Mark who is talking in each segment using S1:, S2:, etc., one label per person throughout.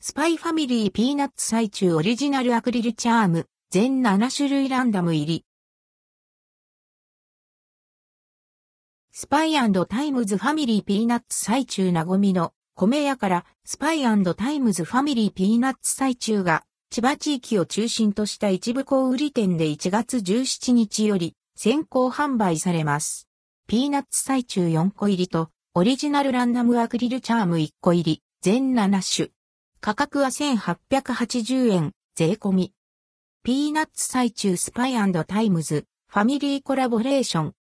S1: スパイファミリーピーナッツ最中オリジナルアクリルチャーム、全7種類ランダム入り。スパイタイムズファミリーピーナッツ最中なごみの米屋からスパイタイムズファミリーピーナッツ最中が千葉地域を中心とした一部小売店で1月17日より先行販売されます。ピーナッツ最中4個入りとオリジナルランダムアクリルチャーム1個入り全7種。価格は1880円税込み。ピーナッツ最中スパイタイムズファミリーコラボレーション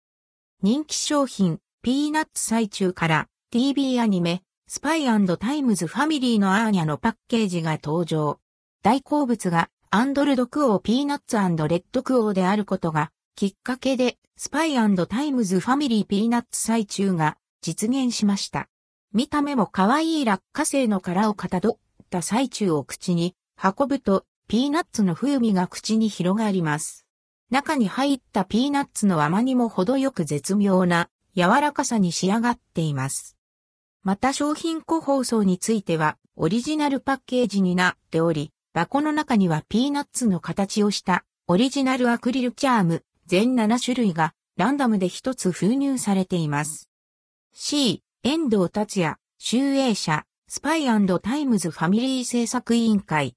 S1: 人気商品、ピーナッツ最中から TV アニメ、スパイタイムズファミリーのアーニャのパッケージが登場。大好物がアンドルドクオーピーナッツレッドクオーであることがきっかけでスパイタイムズファミリーピーナッツ最中が実現しました。見た目も可愛い落花生の殻をかたどった最中を口に運ぶとピーナッツの風味が口に広がります。中に入ったピーナッツの甘にも程よく絶妙な柔らかさに仕上がっています。また商品個包装についてはオリジナルパッケージになっており、箱の中にはピーナッツの形をしたオリジナルアクリルチャーム全7種類がランダムで一つ封入されています。C、遠藤達也、集英社、スパイタイムズファミリー制作委員会、